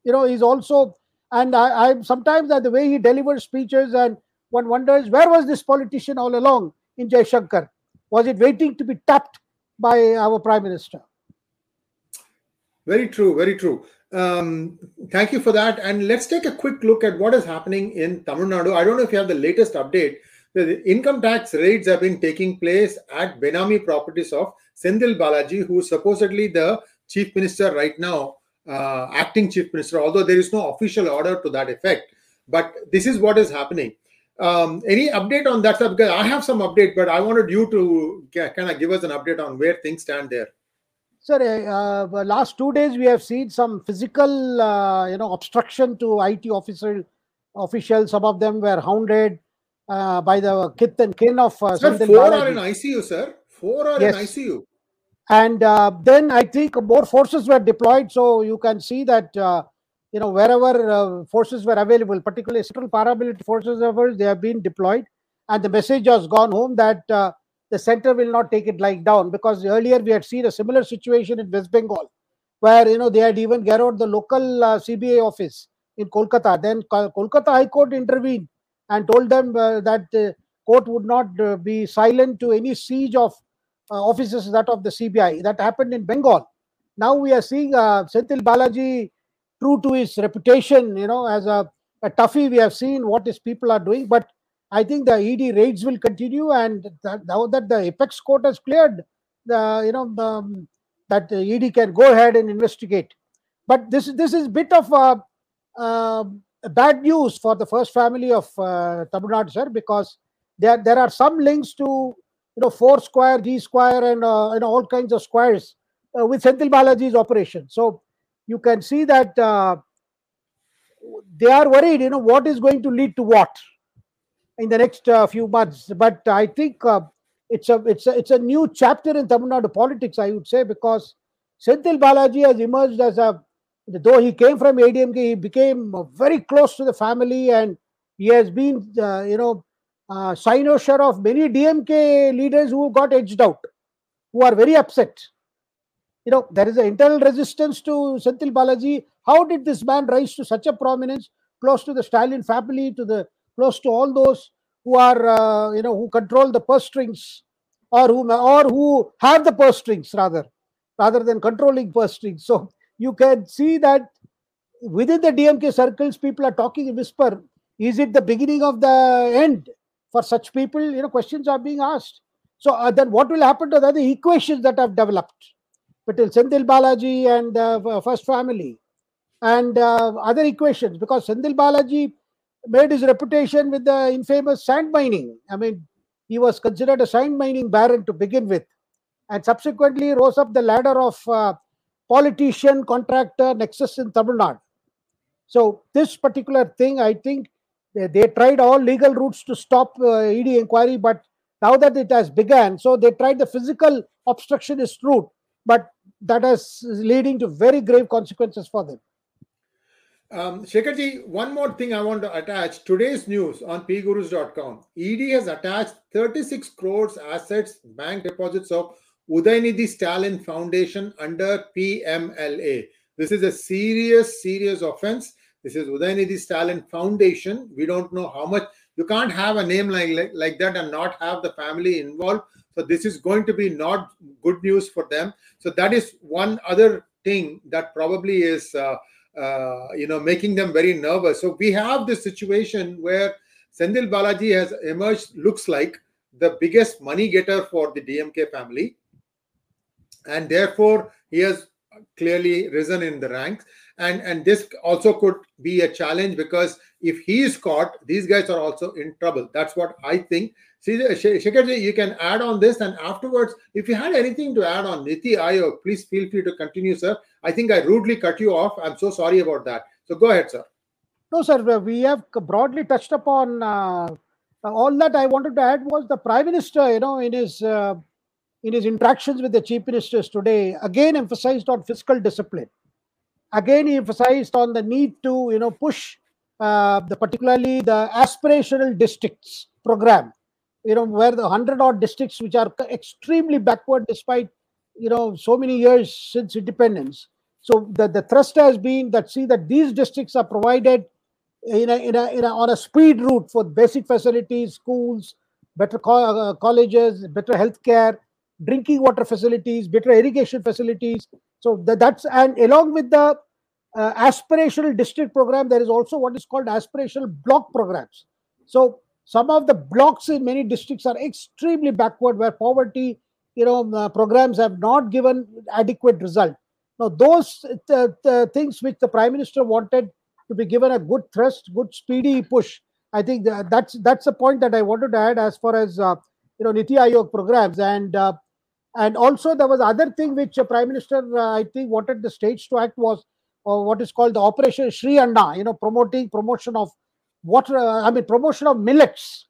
you know, is also and I, I sometimes that the way he delivers speeches and one wonders where was this politician all along in Jaishankar? Was it waiting to be tapped by our prime minister? Very true, very true. Um, thank you for that. And let's take a quick look at what is happening in Tamil Nadu. I don't know if you have the latest update, The income tax raids have been taking place at Benami properties of Senthil Balaji, who is supposedly the chief minister right now, uh, acting chief minister, although there is no official order to that effect. But this is what is happening. Um, any update on that? Because I have some update, but I wanted you to kind of give us an update on where things stand there. Sir, uh, uh, last two days we have seen some physical, uh, you know, obstruction to IT officer officials. Some of them were hounded uh, by the kith and kin of uh, sir, four Balaji. are in ICU, sir. Four are Yes. in ICU. and uh, then I think more forces were deployed. So you can see that uh, you know wherever uh, forces were available, particularly central paramilitary forces, they have been deployed, and the message has gone home that uh, the center will not take it lying down because earlier we had seen a similar situation in West Bengal, where you know they had even garroted the local uh, CBI office in Kolkata. Then Kolkata High Court intervened and told them uh, that the court would not uh, be silent to any siege of uh, offices that of the CBI. That happened in Bengal. Now we are seeing uh, Senthil Balaji, true to his reputation, you know, as a, a toughie. We have seen what his people are doing, but I think the ED raids will continue, and that, now that the apex court has cleared, the you know um, that the ED can go ahead and investigate. But this this is bit of a uh, bad news for the first family of uh, Tamil Nadu, sir, because there there are some links to you know four square, G square, and uh, know all kinds of squares uh, with Senthil Balaji's operation. So you can see that uh, they are worried. You know what is going to lead to what in the next uh, few months. But I think uh, it's a it's a it's a new chapter in Tamil Nadu politics. I would say because Senthil Balaji has emerged as a though he came from ADMK, he became very close to the family, and he has been uh, you know uh, cynosure of many DMK leaders who got edged out, who are very upset. You know, there is an internal resistance to Senthil Balaji. How did this man rise to such a prominence, close to the Stalin family, to the close to all those who are, uh, you know, who control the purse strings, or who or who have the purse strings rather, rather than controlling purse strings. So you can see that within the DMK circles, people are talking in whisper. Is it the beginning of the end for such people? You know, questions are being asked. So uh, then, what will happen to the other equations that have developed between Senthil Balaji and the uh, first family and uh, other equations? Because Senthil Balaji made his reputation with the infamous sand mining. I mean, he was considered a sand mining baron to begin with, and subsequently rose up the ladder of uh, politician contractor nexus in Tamil Nadu. So this particular thing, I think they, they tried all legal routes to stop uh, ED inquiry, but now that it has begun, so they tried the physical obstructionist route, but that is leading to very grave consequences for them. Um, Shekharji, one more thing I want to attach. Today's news on pgurus.com. ED has attached 36 crores assets, bank deposits of Udhayanidhi Stalin Foundation under PMLA. This is a serious, serious offense. This is Udhayanidhi Stalin Foundation. We don't know how much. You can't have a name like, like, like that and not have the family involved. So this is going to be not good news for them. So that is one other thing that probably is, uh, uh, you know, making them very nervous. So we have this situation where Senthil Balaji has emerged, looks like the biggest money getter for the DMK family, and therefore he has clearly risen in the ranks. And and this also could be a challenge because if he is caught, these guys are also in trouble. That's what I think. See, Shekharji, you can add on this, and afterwards, if you had anything to add on Niti Aayog, please feel free to continue, sir. I think I rudely cut you off. I'm so sorry about that. So go ahead, sir. No, sir, we have broadly touched upon uh, all that I wanted to add was the Prime Minister, you know, in his uh, in his interactions with the chief ministers today, again emphasized on fiscal discipline. Again, he emphasized on the need to, you know, push uh, the particularly the aspirational districts program. You know, where the hundred odd districts which are extremely backward despite you know so many years since independence. So the, the thrust has been that see that these districts are provided in a, in a, in a, on a speed route for basic facilities, schools, better co- uh, colleges, better healthcare, drinking water facilities, better irrigation facilities. So that, that's and along with the uh, aspirational district program, there is also what is called aspirational block programs. So some of the blocks in many districts are extremely backward, where poverty, you know, uh, programs have not given adequate result. Now, those uh, things which the prime minister wanted to be given a good thrust, good speedy push. I think that that's that's a point that I wanted to add as far as uh, you know Niti Aayog programs and uh, and also there was other thing which uh, Prime Minister uh, I think wanted the states to act was uh, what is called the Operation Sri Anna, you know, promoting promotion of water. I mean promotion of millets.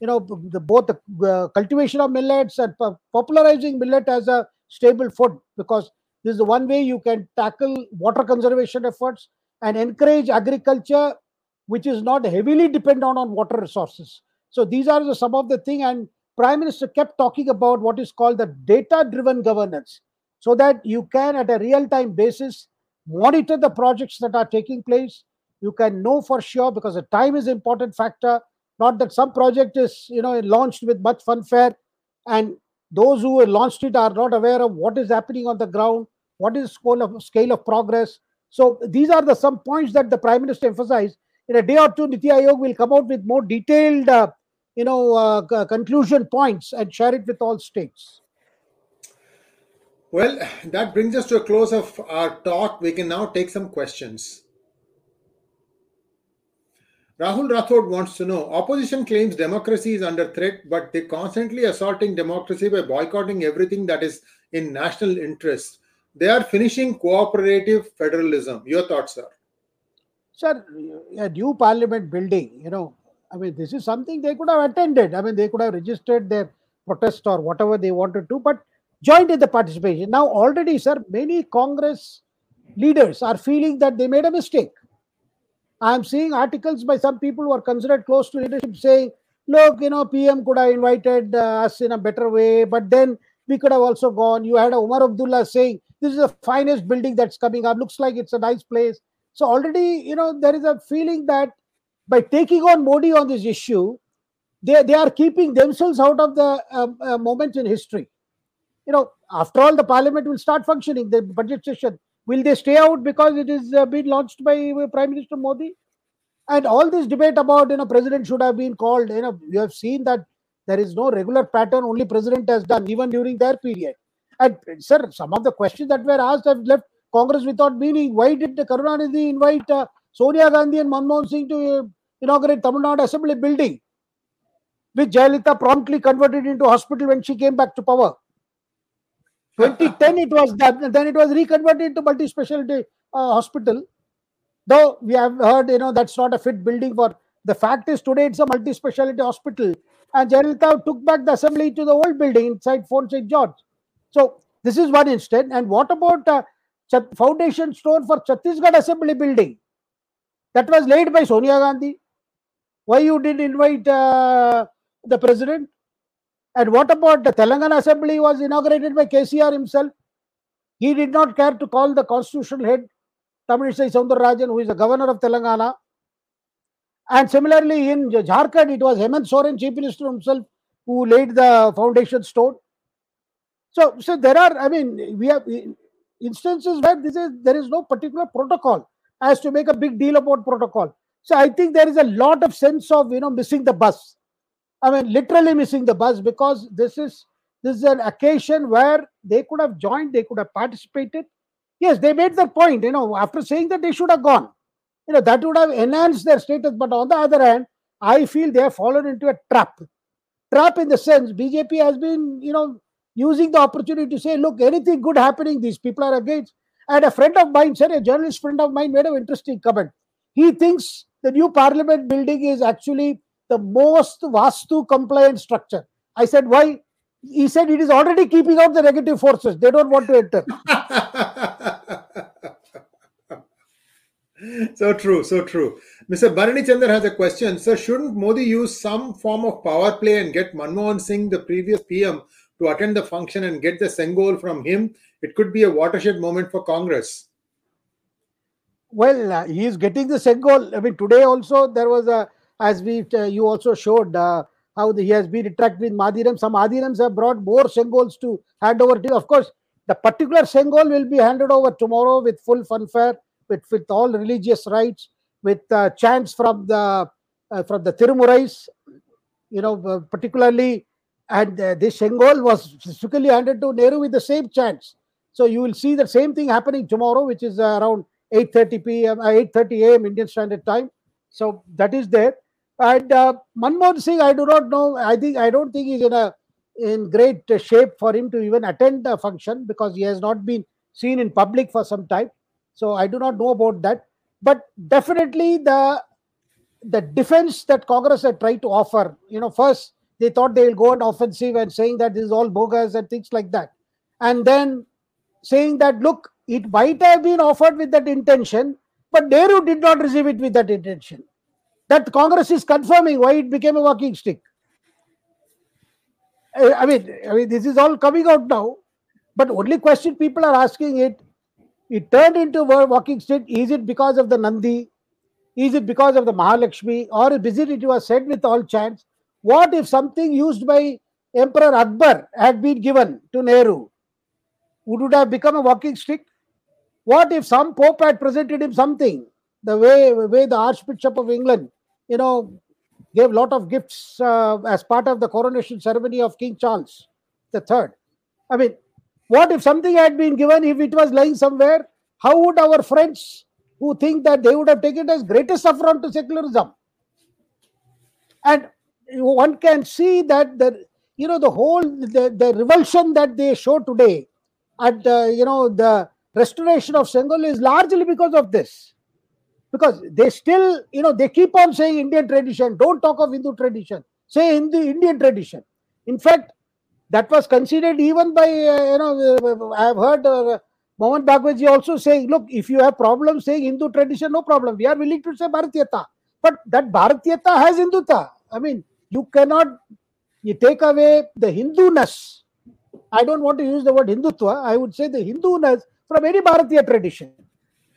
You know, the, both the cultivation of millets and popularizing millet as a stable food because this is the one way you can tackle water conservation efforts and encourage agriculture which is not heavily dependent on water resources. So these are the, some of the thing and Prime Minister kept talking about what is called the data driven governance so that you can at a real time basis monitor the projects that are taking place. You can know for sure because the time is important factor not that some project is you know launched with much fanfare and those who launched it are not aware of what is happening on the ground what is scale of scale of progress. So these are the some points that the prime minister emphasized. In a day or two niti aayog will come out with more detailed uh, you know uh, conclusion points and share it with all states well that brings us to a close of our talk we can now take some questions Rahul Rathod wants to know opposition claims democracy is under threat, but they're constantly assaulting democracy by boycotting everything that is in national interest. They are finishing cooperative federalism. Your thoughts, sir? Sir, a new parliament building, you know, I mean, this is something they could have attended. I mean, they could have registered their protest or whatever they wanted to, but joined in the participation. Now, already, sir, many Congress leaders are feeling that they made a mistake. I'm seeing articles by some people who are considered close to leadership saying, look, you know, PM could have invited uh, us in a better way, but then we could have also gone. You had Omar Abdullah saying, this is the finest building that's coming up. Looks like it's a nice place. So already, you know, there is a feeling that by taking on Modi on this issue, they, they are keeping themselves out of the um, uh, moment in history. You know, after all, the parliament will start functioning, the budget session. Will they stay out because it is uh, being launched by uh, Prime Minister Modi? And all this debate about, you know, president should have been called, you know, you have seen that there is no regular pattern, only president has done, even during their period. And, sir, some of the questions that were asked have left Congress without meaning. Why did the Karunanidhi invite uh, Sonia Gandhi and Manmohan Singh to uh, inaugurate Tamil Nadu Assembly building, which Jayalalitha promptly converted into hospital when she came back to power. [laughs] 2010 it was that then it was reconverted into multi-specialty uh, hospital. Though we have heard, you know, that's not a fit building for the fact is today it's a multi-specialty hospital. And Jayalalitha took back the assembly to the old building inside Fort St. George. So this is one instance. And what about uh, foundation stone for Chhattisgarh Assembly building? That was laid by Sonia Gandhi. Why you didn't invite uh, the president? And what about the Telangana Assembly was inaugurated by KCR himself? He did not care to call the constitutional head, Tamilisai Soundararajan, who is the governor of Telangana. And similarly, in Jharkhand, it was Hemant Soren, chief minister himself, who laid the foundation stone. So, so there are, I mean, we have instances where this is there is no particular protocol as to make a big deal about protocol. So I think there is a lot of sense of you know missing the bus. I mean, literally missing the bus because this is this is an occasion where they could have joined, they could have participated. Yes, they made their point. You know, after saying that they should have gone, you know, that would have enhanced their status. But on the other hand, I feel they have fallen into a trap. Trap in the sense BJP has been, you know, using the opportunity to say, look, anything good happening, these people are against. And a friend of mine said, a journalist friend of mine made an interesting comment. He thinks the new parliament building is actually the most Vastu compliant structure. I said, why? He said it is already keeping out the negative forces. They don't want to enter. [laughs] so true, so true. Mr. Bharani Chandar has a question. Sir, shouldn't Modi use some form of power play and get Manmohan Singh, the previous PM, to attend the function and get the Sengol from him? It could be a watershed moment for Congress. Well, uh, he is getting the Sengol. I mean, today also there was a as we uh, you also showed uh, how the, he has been interacting with Madhiram. Some Madhirams have brought more Sengols to hand over to. Of course, the particular Sengol will be handed over tomorrow with full fanfare, with, with all religious rites, with uh, chants from the uh, from the Tirumurais. you know, uh, particularly, and uh, this Sengol was specifically handed to Nehru with the same chance. So you will see the same thing happening tomorrow, which is uh, around 8:30 p.m. 8:30 a.m. Indian Standard Time. So that is there. And uh, Manmohan Singh, I do not know. I think I don't think he's in a in great shape for him to even attend the function because he has not been seen in public for some time. So I do not know about that. But definitely the the defense that Congress had tried to offer, you know, first they thought they will go on offensive and saying that this is all bogus and things like that. And then saying that, look, it might have been offered with that intention, but Nehru did not receive it with that intention. That Congress is confirming why it became a walking stick. Eh, I mean, I mean, this is all coming out now. But only question people are asking it: it turned into a walking stick. Is it because of the Nandi? Is it because of the Mahalakshmi? Or is it it was said with all chance? What if something used by Emperor Akbar had been given to Nehru? Would it have become a walking stick? What if some pope had presented him something? The way, way the Archbishop of England, you know, gave a lot of gifts uh, as part of the coronation ceremony of King Charles the Third. I mean, what if something had been given if it was lying somewhere? How would our friends who think that they would have taken it as greatest affront to secularism? And one can see that the you know the whole the, the revulsion that they show today at uh, you know the restoration of Sengol is largely because of this because they still, you know, they keep on saying Indian tradition. Don't talk of Hindu tradition. Say Hindu Indian tradition. In fact, that was considered even by, uh, you know, I have heard uh, Mohan Bhagwatji also saying, look, if you have problems saying Hindu tradition, no problem. We are willing to say Bharatiyata. But that Bharatiyata has Hindutva. I mean, you cannot you take away the Hinduness. I don't want to use the word Hindutva. I would say the Hinduness from any Bharatiya tradition.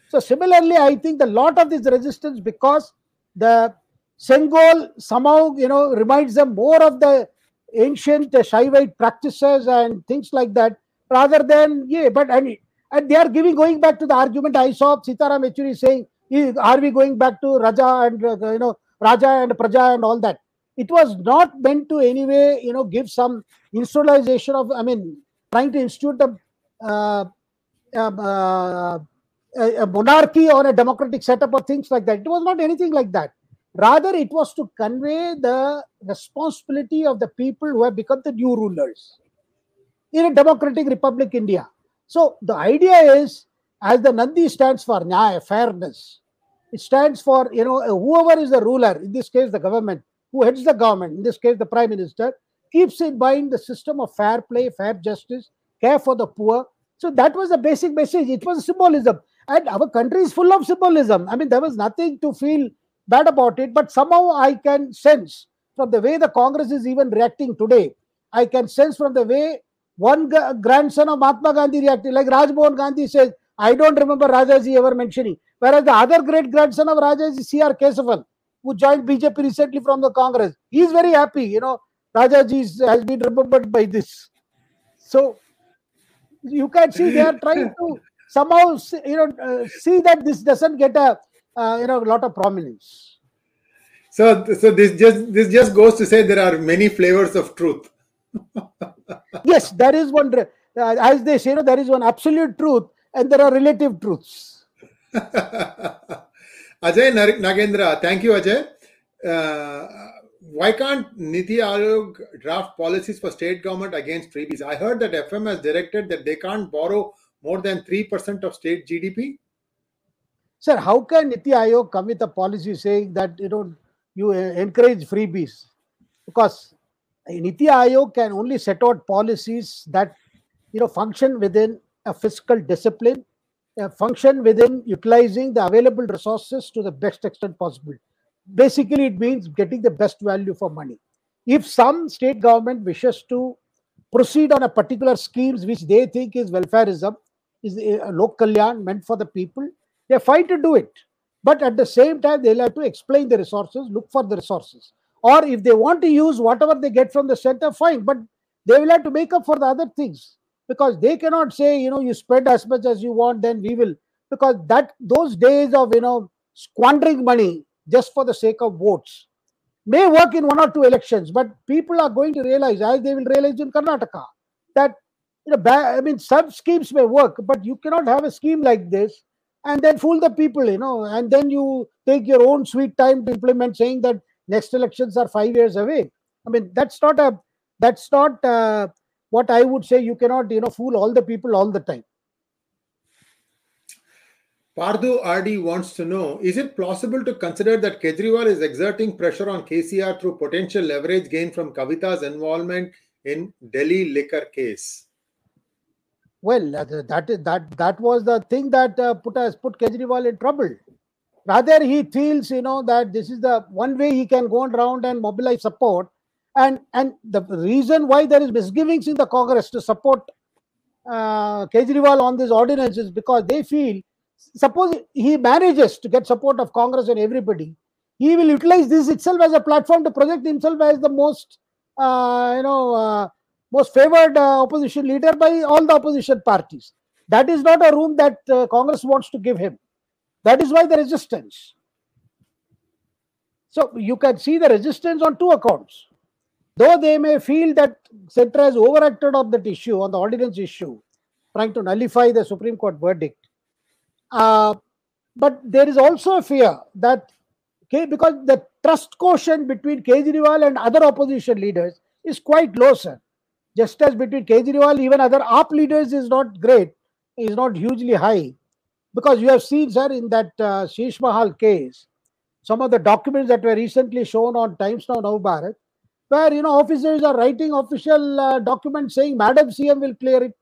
So similarly, I think the lot of this resistance because the Sengol somehow you know reminds them more of the ancient Shaivite practices and things like that, rather than yeah. But and, and they are giving going back to the argument I saw Sitaram Yechury saying, "Are we going back to Raja and uh, you know Raja and Praja and all that?" It was not meant to anyway you know give some institutionalization of I mean trying to institute a uh, um, uh, a, a monarchy or a democratic setup or things like that. It was not anything like that. Rather, it was to convey the responsibility of the people who have become the new rulers in a democratic republic, India. So the idea is, as the Nandi stands for Nyaya, fairness, it stands for you know whoever is the ruler, in this case the government, who heads the government, in this case the prime minister, keeps in mind the system of fair play, fair justice, care for the poor. So that was the basic message. It was symbolism. And our country is full of symbolism. I mean, there was nothing to feel bad about it, but somehow I can sense from the way the Congress is even reacting today, I can sense from the way one grandson of Mahatma Gandhi reacted, like Rajmohan Gandhi says, I don't remember Rajaji ever mentioning. Whereas the other great grandson of Rajaji, C.R. Kesavan, who joined BJP recently from the Congress, he is very happy. You know, Rajaji has been remembered by this. So you can see they are [laughs] trying to somehow you know uh, see that this doesn't get a uh, you know lot of prominence so so this just this just goes to say there are many flavors of truth [laughs] yes there is one uh, as they say you know there is one absolute truth and there are relative truths [laughs] ajay nagendra thank you ajay uh, why can't Niti Aayog draft policies for state government against freebies? I heard that FM has directed that they can't borrow more than 3% of state GDP? Sir, how can Niti Aayog come with a policy saying that you know you encourage freebies? Because Niti Aayog can only set out policies that you know function within a fiscal discipline, function within utilizing the available resources to the best extent possible. Basically, it means getting the best value for money. If some state government wishes to proceed on a particular schemes which they think is welfareism, is uh, a local land meant for the people, they're fine to do it. But at the same time, they'll have to explain the resources, look for the resources. Or if they want to use whatever they get from the center, fine. But they will have to make up for the other things because they cannot say, you know, you spend as much as you want, then we will. Because that those days of, you know, squandering money just for the sake of votes, may work in one or two elections, but people are going to realize, as they will realize in Karnataka, that you know, I mean, some schemes may work, but you cannot have a scheme like this and then fool the people, you know, and then you take your own sweet time to implement, saying that next elections are five years away. I mean, that's not a that's not uh, what I would say. You cannot, you know, fool all the people all the time. Pardu RD wants to know Is it possible to consider that Kejriwal is exerting pressure on KCR through potential leverage gain from Kavita's involvement in Delhi liquor case? Well, uh, that that that was the thing that uh, put us put Kejriwal in trouble. Rather, he feels you know that this is the one way he can go around and mobilize support, and and the reason why there is misgivings in the Congress to support uh, Kejriwal on this ordinance is because they feel suppose he manages to get support of Congress and everybody, he will utilize this itself as a platform to project himself as the most, uh, you know, uh, most favored uh, opposition leader by all the opposition parties. That is not a room that uh, Congress wants to give him. That is why the resistance. So you can see the resistance on two accounts. Though they may feel that Centre has overacted on that issue, on the ordinance issue, trying to nullify the Supreme Court verdict, uh, but there is also a fear that okay, because the trust quotient between Kejriwal and other opposition leaders is quite low, sir. Just as between Kejriwal, even other AAP leaders is not great, is not hugely high. Because you have seen, sir, in that uh, Mahal case, some of the documents that were recently shown on Times Now Navbharat, where you know officers are writing official uh, documents saying Madam CM will clear it.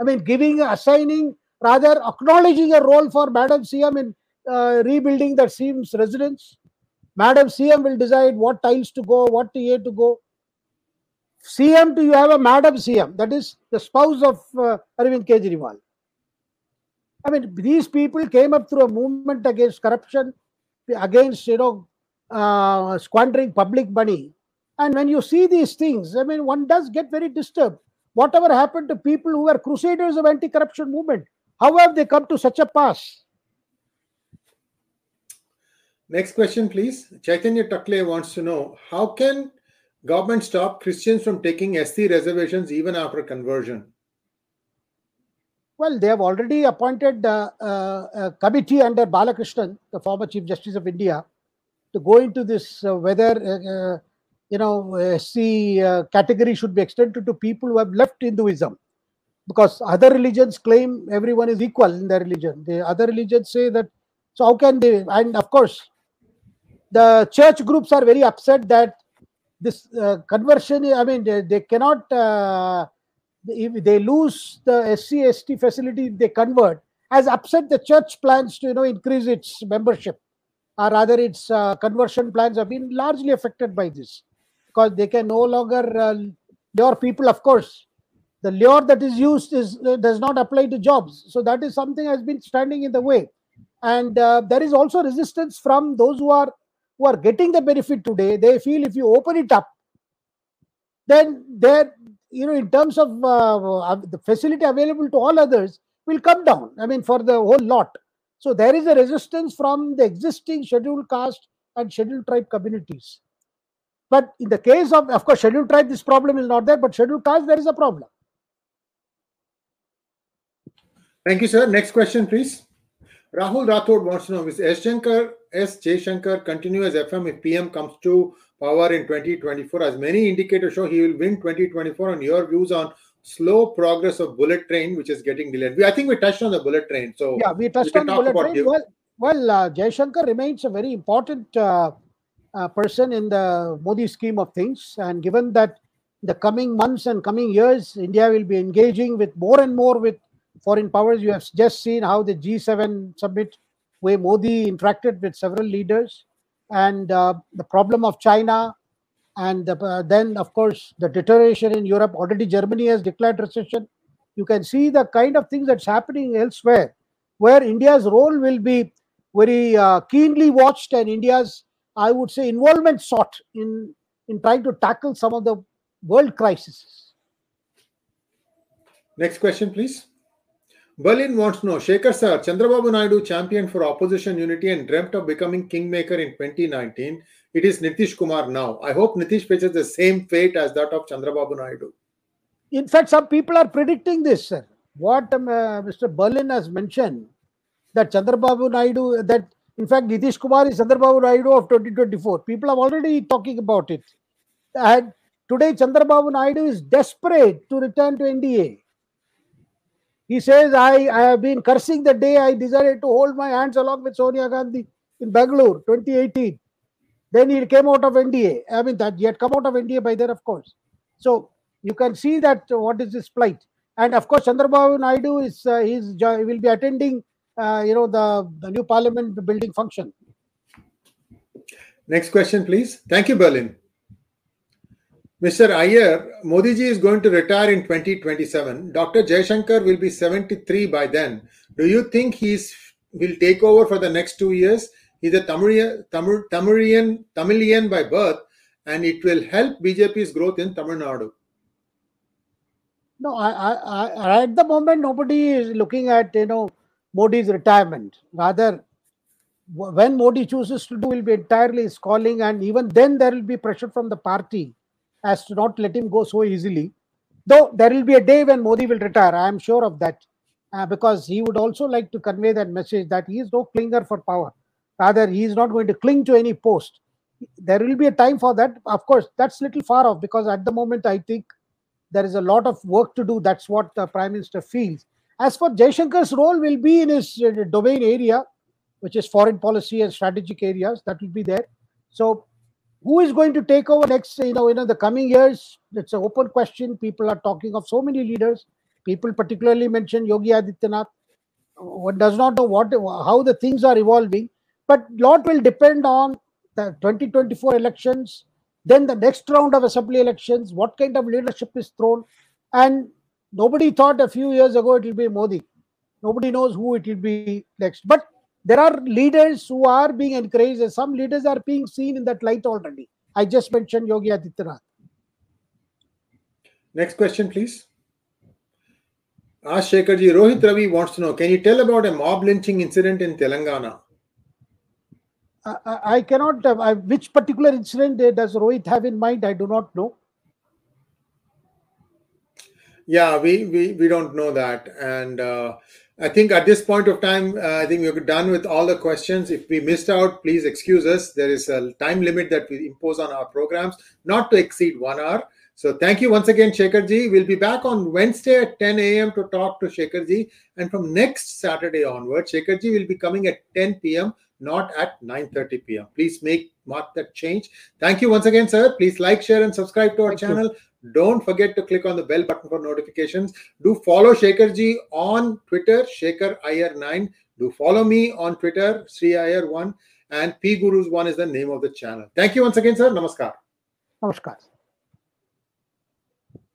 I mean, giving, assigning rather acknowledging a role for Madam CM in uh, rebuilding that CM's residence. Madam CM will decide what tiles to go, what TA to go. CM to you have a Madam CM, that is the spouse of uh, Arvind Kejriwal. I mean, these people came up through a movement against corruption, against, you know, uh, squandering public money. And when you see these things, I mean, one does get very disturbed. Whatever happened to people who were crusaders of anti-corruption movement? How have they come to such a pass? Next question, please. Chaitanya Takle wants to know how can government stop Christians from taking SC reservations even after conversion? Well, they have already appointed uh, uh, a committee under Balakrishnan, the former Chief Justice of India, to go into this uh, whether uh, uh, you know SC uh, category should be extended to people who have left Hinduism because other religions claim everyone is equal in their religion. The other religions say that. So how can they? And of course, the church groups are very upset that this uh, conversion. I mean, they, they cannot. Uh, if they lose the SC ST facility, they convert. Has upset the church plans to you know increase its membership, or rather, its uh, conversion plans have been largely affected by this because they can no longer. Uh, your people, of course, the lure that is used is uh, does not apply to jobs. So that is something has been standing in the way. And uh, there is also resistance from those who are who are getting the benefit today. They feel if you open it up then there you know in terms of uh, uh, the facility available to all others will come down. I mean for the whole lot. So there is a resistance from the existing scheduled caste and scheduled tribe communities but in the case of of course scheduled tribe this problem is not there but scheduled caste there is a problem Thank you, sir. Next question, please. Rahul Rathod wants to know Is S. Shankar, S. J. Shankar continue as FM if PM comes to power in 2024? As many indicators show, he will win 2024. On your views on slow progress of bullet train, which is getting delayed. We, I think we touched on the bullet train. So yeah, we touched we on bullet train. Well, well, uh, Jaishankar remains a very important uh, uh, person in the Modi scheme of things, and given that the coming months and coming years, India will be engaging with more and more with foreign powers. You have just seen how the G7 summit, where Modi interacted with several leaders, and uh, the problem of China, and uh, then, of course, the deterioration in Europe. Already, Germany has declared recession. You can see the kind of things that's happening elsewhere, where India's role will be very uh, keenly watched, and India's, I would say, involvement sought in in trying to tackle some of the world crises. Next question, please. Berlin wants to know, Shekhar sir, Chandrababu Naidu championed for opposition unity and dreamt of becoming kingmaker in 2019. it is Nitish Kumar now. I hope Nitish faces the same fate as that of Chandrababu Naidu. In fact, some people are predicting this, sir. What um, uh, Mr. Berlin has mentioned that Chandrababu Naidu, that in fact Nitish Kumar is Chandrababu Naidu of 2024. People are already talking about it. And today Chandrababu Naidu is desperate to return to NDA. He says, I, I have been cursing the day I decided to hold my hands along with Sonia Gandhi in Bangalore 2018. Then he came out of NDA. I mean, that he had come out of NDA by then, of course. So you can see that what is his plight. And of course, Chandrababu Naidu is uh, he's, he will be attending, Uh, you know, the, the new parliament building function. Next question, please. Thank you, Berlin. Mr. Iyer, Modi ji is going to retire in 2027. Dr. Jaishankar will be 73 by then. Do you think he's will take over for the next two years? He's a Tamilian, Tamil, Tamilian, Tamilian by birth, and it will help BJP's growth in Tamil Nadu. No, I, I, I, at the moment, nobody is looking at you know Modi's retirement. Rather, when Modi chooses to do, will be entirely his calling, and even then, there will be pressure from the party as to not let him go so easily. Though there will be a day when Modi will retire, I am sure of that, uh, because he would also like to convey that message that he is no clinger for power. Rather, he is not going to cling to any post. There will be a time for that. Of course, that's little far off because at the moment, I think there is a lot of work to do. That's what the Prime Minister feels. As for Jaishankar's role, will be in his uh, domain area, which is foreign policy and strategic areas. That will be there. So who is going to take over next you know in the coming years it's an open question people are talking of so many leaders people particularly mention yogi adityanath one does not know what how the things are evolving but lot will depend on the 2024 elections then the next round of assembly elections what kind of leadership is thrown and nobody thought a few years ago it will be modi nobody knows who it will be next but there are leaders who are being encouraged, and some leaders are being seen in that light already. I just mentioned Yogi Adityanath. Next question, please. Ash Shekharji, Rohit Ravi wants to know Can you tell about a mob lynching incident in Telangana? I, I cannot. Uh, I, which particular incident does Rohit have in mind? I do not know. Yeah, we, we, we don't know that. And uh, I think at this point of time, uh, I think we're done with all the questions. If we missed out, please excuse us. There is a time limit that we impose on our programs, not to exceed one hour. So thank you once again, Shekharji. We'll be back on Wednesday at 10 a.m. to talk to Shekharji. And from next Saturday onward, Shekharji will be coming at 10 p.m., not at 9.30 p.m. Please make mark that change. Thank you once again, sir. Please like, share, and subscribe to our thank channel. You. Don't forget to click on the bell button for notifications. Do follow Shekharji on Twitter, Shekhar IR9. Do follow me on Twitter, Sri IR1. And P Gurus1 is the name of the channel. Thank you once again, sir. Namaskar. Namaskar.